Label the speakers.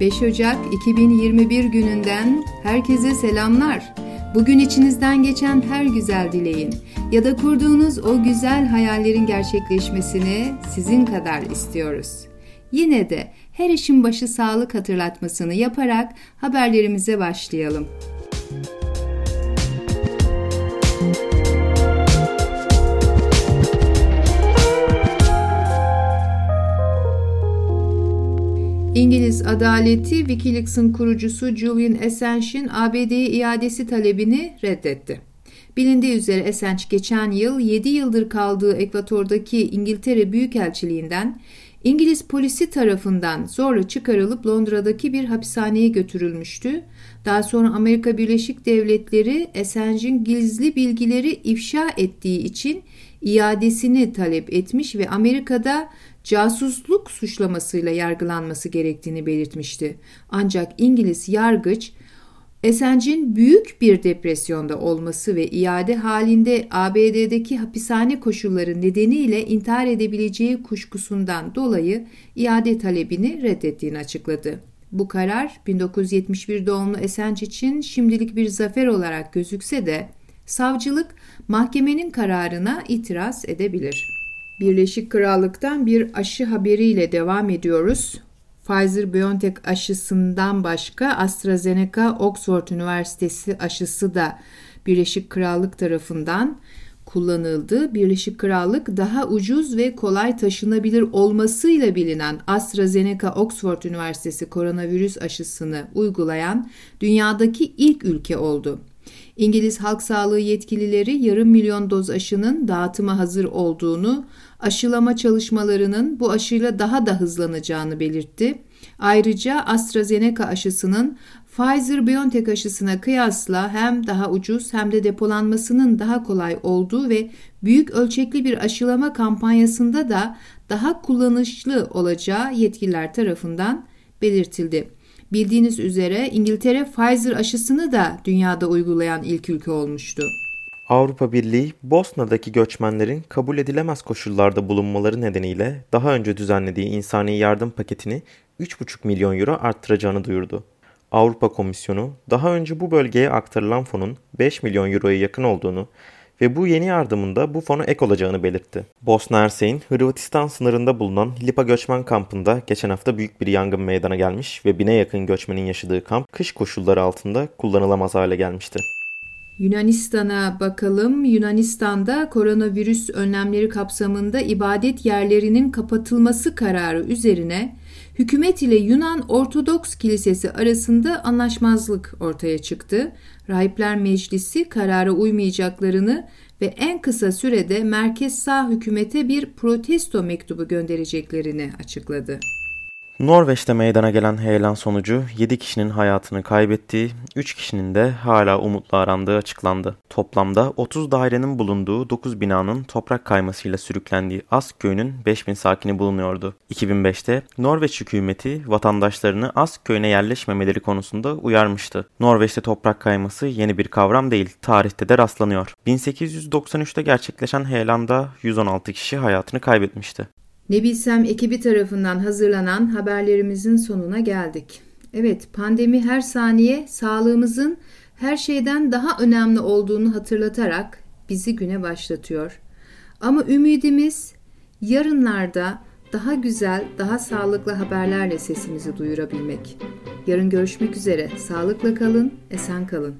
Speaker 1: 5 Ocak 2021 gününden herkese selamlar. Bugün içinizden geçen her güzel dileğin ya da kurduğunuz o güzel hayallerin gerçekleşmesini sizin kadar istiyoruz. Yine de her işin başı sağlık hatırlatmasını yaparak haberlerimize başlayalım. İngiliz adaleti Wikileaks'ın kurucusu Julian Assange'in ABD'ye iadesi talebini reddetti. Bilindiği üzere Assange geçen yıl 7 yıldır kaldığı Ekvator'daki İngiltere Büyükelçiliğinden İngiliz polisi tarafından zorla çıkarılıp Londra'daki bir hapishaneye götürülmüştü. Daha sonra Amerika Birleşik Devletleri Assange'in gizli bilgileri ifşa ettiği için iadesini talep etmiş ve Amerika'da casusluk suçlamasıyla yargılanması gerektiğini belirtmişti. Ancak İngiliz yargıç Assange'in büyük bir depresyonda olması ve iade halinde ABD'deki hapishane koşulları nedeniyle intihar edebileceği kuşkusundan dolayı iade talebini reddettiğini açıkladı. Bu karar 1971 doğumlu Assange için şimdilik bir zafer olarak gözükse de savcılık mahkemenin kararına itiraz edebilir. Birleşik Krallık'tan bir aşı haberiyle devam ediyoruz. Pfizer-BioNTech aşısından başka AstraZeneca Oxford Üniversitesi aşısı da Birleşik Krallık tarafından kullanıldı. Birleşik Krallık daha ucuz ve kolay taşınabilir olmasıyla bilinen AstraZeneca Oxford Üniversitesi koronavirüs aşısını uygulayan dünyadaki ilk ülke oldu. İngiliz halk sağlığı yetkilileri yarım milyon doz aşının dağıtıma hazır olduğunu, aşılama çalışmalarının bu aşıyla daha da hızlanacağını belirtti. Ayrıca AstraZeneca aşısının Pfizer-BioNTech aşısına kıyasla hem daha ucuz hem de depolanmasının daha kolay olduğu ve büyük ölçekli bir aşılama kampanyasında da daha kullanışlı olacağı yetkililer tarafından belirtildi. Bildiğiniz üzere İngiltere Pfizer aşısını da dünyada uygulayan ilk ülke olmuştu.
Speaker 2: Avrupa Birliği, Bosna'daki göçmenlerin kabul edilemez koşullarda bulunmaları nedeniyle daha önce düzenlediği insani yardım paketini 3,5 milyon euro arttıracağını duyurdu. Avrupa Komisyonu daha önce bu bölgeye aktarılan fonun 5 milyon euroya yakın olduğunu ve bu yeni yardımında bu fona ek olacağını belirtti. Bosna Hersek'in Hırvatistan sınırında bulunan Lipa göçmen kampında geçen hafta büyük bir yangın meydana gelmiş ve bine yakın göçmenin yaşadığı kamp kış koşulları altında kullanılamaz hale gelmişti.
Speaker 1: Yunanistan'a bakalım. Yunanistan'da koronavirüs önlemleri kapsamında ibadet yerlerinin kapatılması kararı üzerine hükümet ile Yunan Ortodoks Kilisesi arasında anlaşmazlık ortaya çıktı. Rahipler Meclisi karara uymayacaklarını ve en kısa sürede merkez sağ hükümete bir protesto mektubu göndereceklerini açıkladı.
Speaker 2: Norveç'te meydana gelen heyelan sonucu 7 kişinin hayatını kaybettiği, 3 kişinin de hala umutla arandığı açıklandı. Toplamda 30 dairenin bulunduğu 9 binanın toprak kaymasıyla sürüklendiği Ask köyünün 5000 sakini bulunuyordu. 2005'te Norveç hükümeti vatandaşlarını Ask köyüne yerleşmemeleri konusunda uyarmıştı. Norveç'te toprak kayması yeni bir kavram değil, tarihte de rastlanıyor. 1893'te gerçekleşen heyelanda 116 kişi hayatını kaybetmişti.
Speaker 1: Ne bilsem ekibi tarafından hazırlanan haberlerimizin sonuna geldik. Evet, pandemi her saniye sağlığımızın her şeyden daha önemli olduğunu hatırlatarak bizi güne başlatıyor. Ama ümidimiz yarınlarda daha güzel, daha sağlıklı haberlerle sesimizi duyurabilmek. Yarın görüşmek üzere. Sağlıkla kalın, esen kalın.